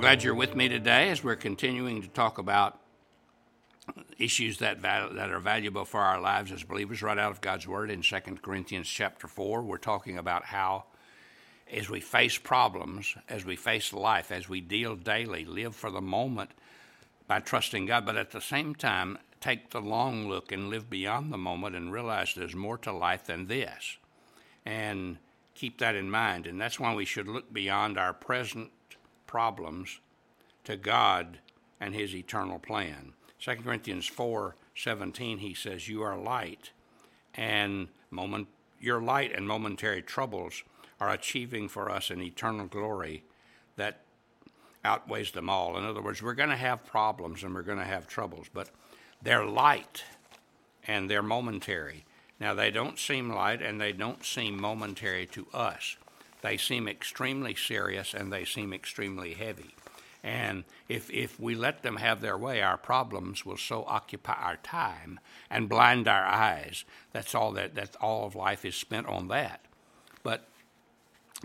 glad you're with me today as we're continuing to talk about issues that, val- that are valuable for our lives as believers right out of God's Word in 2 Corinthians chapter 4. We're talking about how, as we face problems, as we face life, as we deal daily, live for the moment by trusting God, but at the same time, take the long look and live beyond the moment and realize there's more to life than this. And keep that in mind. And that's why we should look beyond our present problems to God and his eternal plan. 2 Corinthians 4:17 he says you are light and moment your light and momentary troubles are achieving for us an eternal glory that outweighs them all. In other words, we're going to have problems and we're going to have troubles, but they're light and they're momentary. Now, they don't seem light and they don't seem momentary to us. They seem extremely serious and they seem extremely heavy. And if, if we let them have their way, our problems will so occupy our time and blind our eyes. That's all that, that all of life is spent on that. But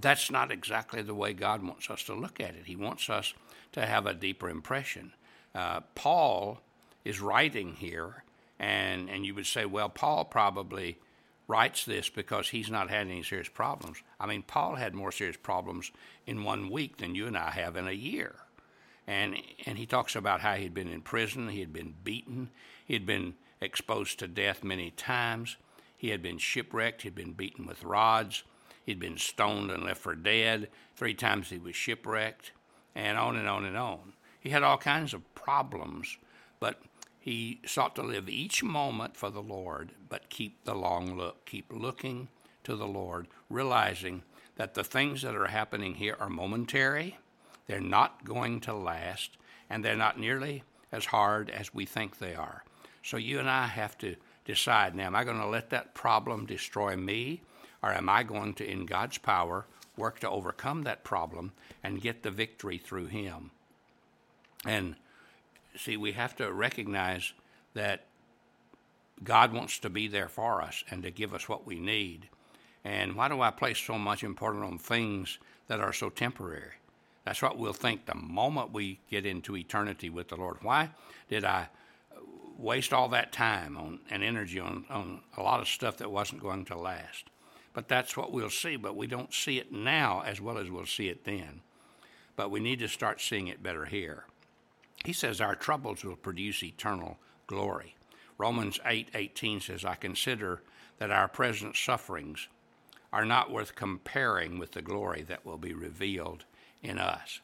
that's not exactly the way God wants us to look at it. He wants us to have a deeper impression. Uh, Paul is writing here, and, and you would say, well, Paul probably writes this because he's not had any serious problems. I mean, Paul had more serious problems in one week than you and I have in a year. And, and he talks about how he'd been in prison, he had been beaten, he had been exposed to death many times, he had been shipwrecked, he'd been beaten with rods, he'd been stoned and left for dead, three times he was shipwrecked, and on and on and on. He had all kinds of problems, but he sought to live each moment for the Lord, but keep the long look, keep looking to the Lord, realizing that the things that are happening here are momentary, they're not going to last, and they're not nearly as hard as we think they are. So you and I have to decide now am I going to let that problem destroy me, or am I going to, in God's power, work to overcome that problem and get the victory through Him? And see, we have to recognize that God wants to be there for us and to give us what we need. And why do I place so much importance on things that are so temporary? That's what we'll think the moment we get into eternity with the Lord. Why did I waste all that time on, and energy on, on a lot of stuff that wasn't going to last? But that's what we'll see, but we don't see it now as well as we'll see it then. But we need to start seeing it better here. He says our troubles will produce eternal glory. Romans 8:18 8, says, "I consider that our present sufferings are not worth comparing with the glory that will be revealed in us."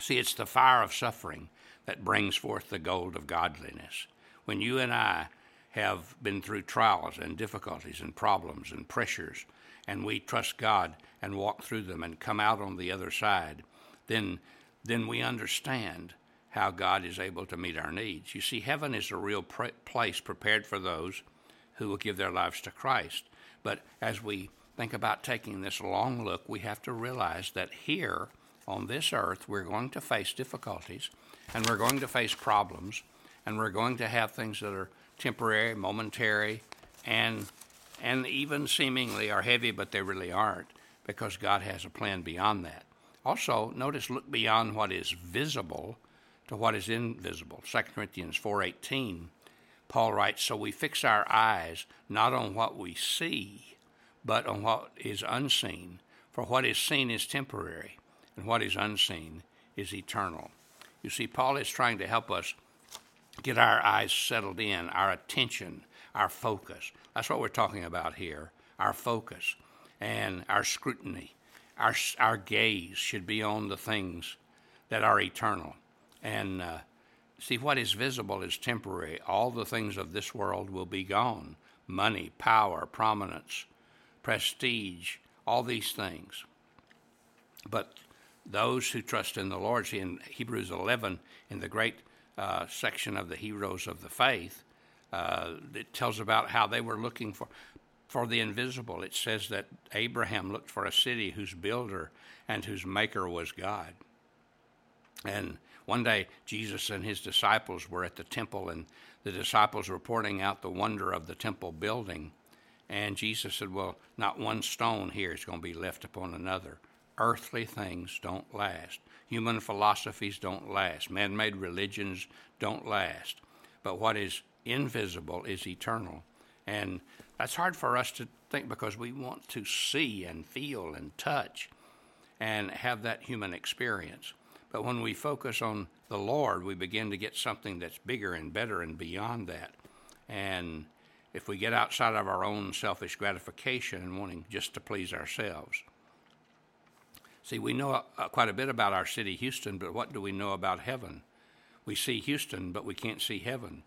See, it's the fire of suffering that brings forth the gold of godliness. When you and I have been through trials and difficulties and problems and pressures, and we trust God and walk through them and come out on the other side, then, then we understand how God is able to meet our needs. You see, heaven is a real place prepared for those who will give their lives to Christ. But as we think about taking this long look, we have to realize that here on this earth, we're going to face difficulties and we're going to face problems and we're going to have things that are temporary, momentary, and and even seemingly are heavy, but they really aren't because God has a plan beyond that. Also, notice look beyond what is visible to what is invisible. 2 Corinthians 4:18 Paul writes, "So we fix our eyes not on what we see, but on what is unseen, for what is seen is temporary, and what is unseen is eternal." You see, Paul is trying to help us get our eyes settled in, our attention, our focus. That's what we're talking about here. Our focus and our scrutiny, our, our gaze should be on the things that are eternal. And uh, see, what is visible is temporary. All the things of this world will be gone money, power, prominence, prestige, all these things. But those who trust in the Lord, see in Hebrews 11, in the great uh, section of the heroes of the faith, uh, it tells about how they were looking for for the invisible. It says that Abraham looked for a city whose builder and whose maker was God. And one day, Jesus and his disciples were at the temple, and the disciples were pointing out the wonder of the temple building. And Jesus said, Well, not one stone here is going to be left upon another. earthly things don't last. Human philosophies don't last. Man made religions don't last. But what is invisible is eternal. And that's hard for us to think because we want to see and feel and touch and have that human experience. But when we focus on the Lord, we begin to get something that's bigger and better and beyond that. And if we get outside of our own selfish gratification and wanting just to please ourselves, See, we know uh, quite a bit about our city, Houston, but what do we know about heaven? We see Houston, but we can't see heaven.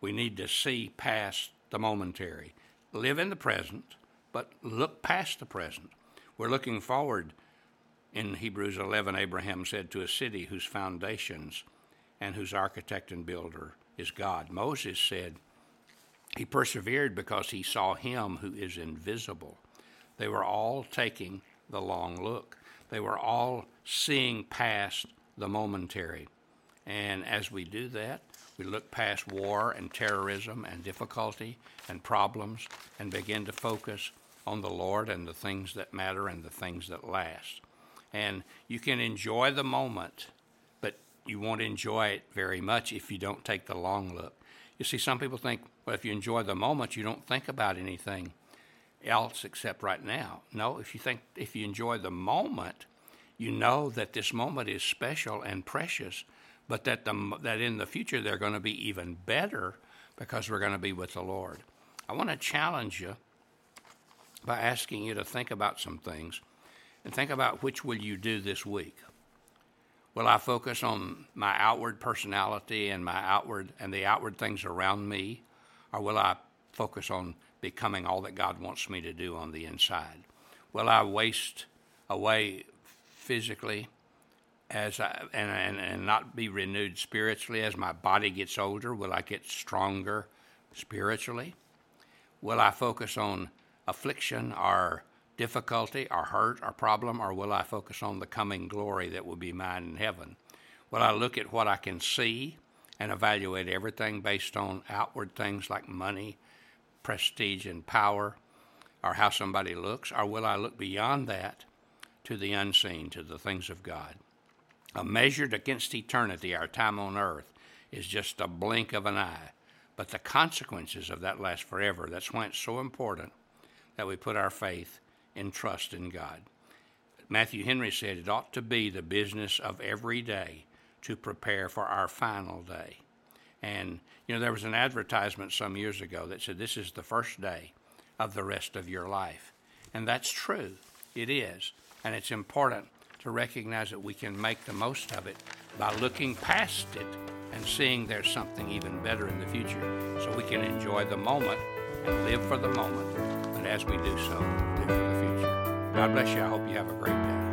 We need to see past the momentary. Live in the present, but look past the present. We're looking forward. In Hebrews 11, Abraham said to a city whose foundations and whose architect and builder is God. Moses said he persevered because he saw him who is invisible. They were all taking the long look. They were all seeing past the momentary. And as we do that, we look past war and terrorism and difficulty and problems and begin to focus on the Lord and the things that matter and the things that last. And you can enjoy the moment, but you won't enjoy it very much if you don't take the long look. You see, some people think, well, if you enjoy the moment, you don't think about anything else except right now. No, if you think if you enjoy the moment, you know that this moment is special and precious, but that the that in the future they're going to be even better because we're going to be with the Lord. I want to challenge you by asking you to think about some things and think about which will you do this week. Will I focus on my outward personality and my outward and the outward things around me, or will I focus on becoming all that God wants me to do on the inside? Will I waste away physically as I, and, and, and not be renewed spiritually as my body gets older? Will I get stronger spiritually? Will I focus on affliction or difficulty or hurt or problem, or will I focus on the coming glory that will be mine in heaven? Will I look at what I can see and evaluate everything based on outward things like money, prestige and power or how somebody looks, or will I look beyond that to the unseen, to the things of God? A measured against eternity, our time on earth is just a blink of an eye, but the consequences of that last forever. That's why it's so important that we put our faith and trust in God. Matthew Henry said it ought to be the business of every day to prepare for our final day. And, you know, there was an advertisement some years ago that said this is the first day of the rest of your life. And that's true. It is. And it's important to recognize that we can make the most of it by looking past it and seeing there's something even better in the future so we can enjoy the moment and live for the moment. But as we do so, for the future. God bless you. I hope you have a great day.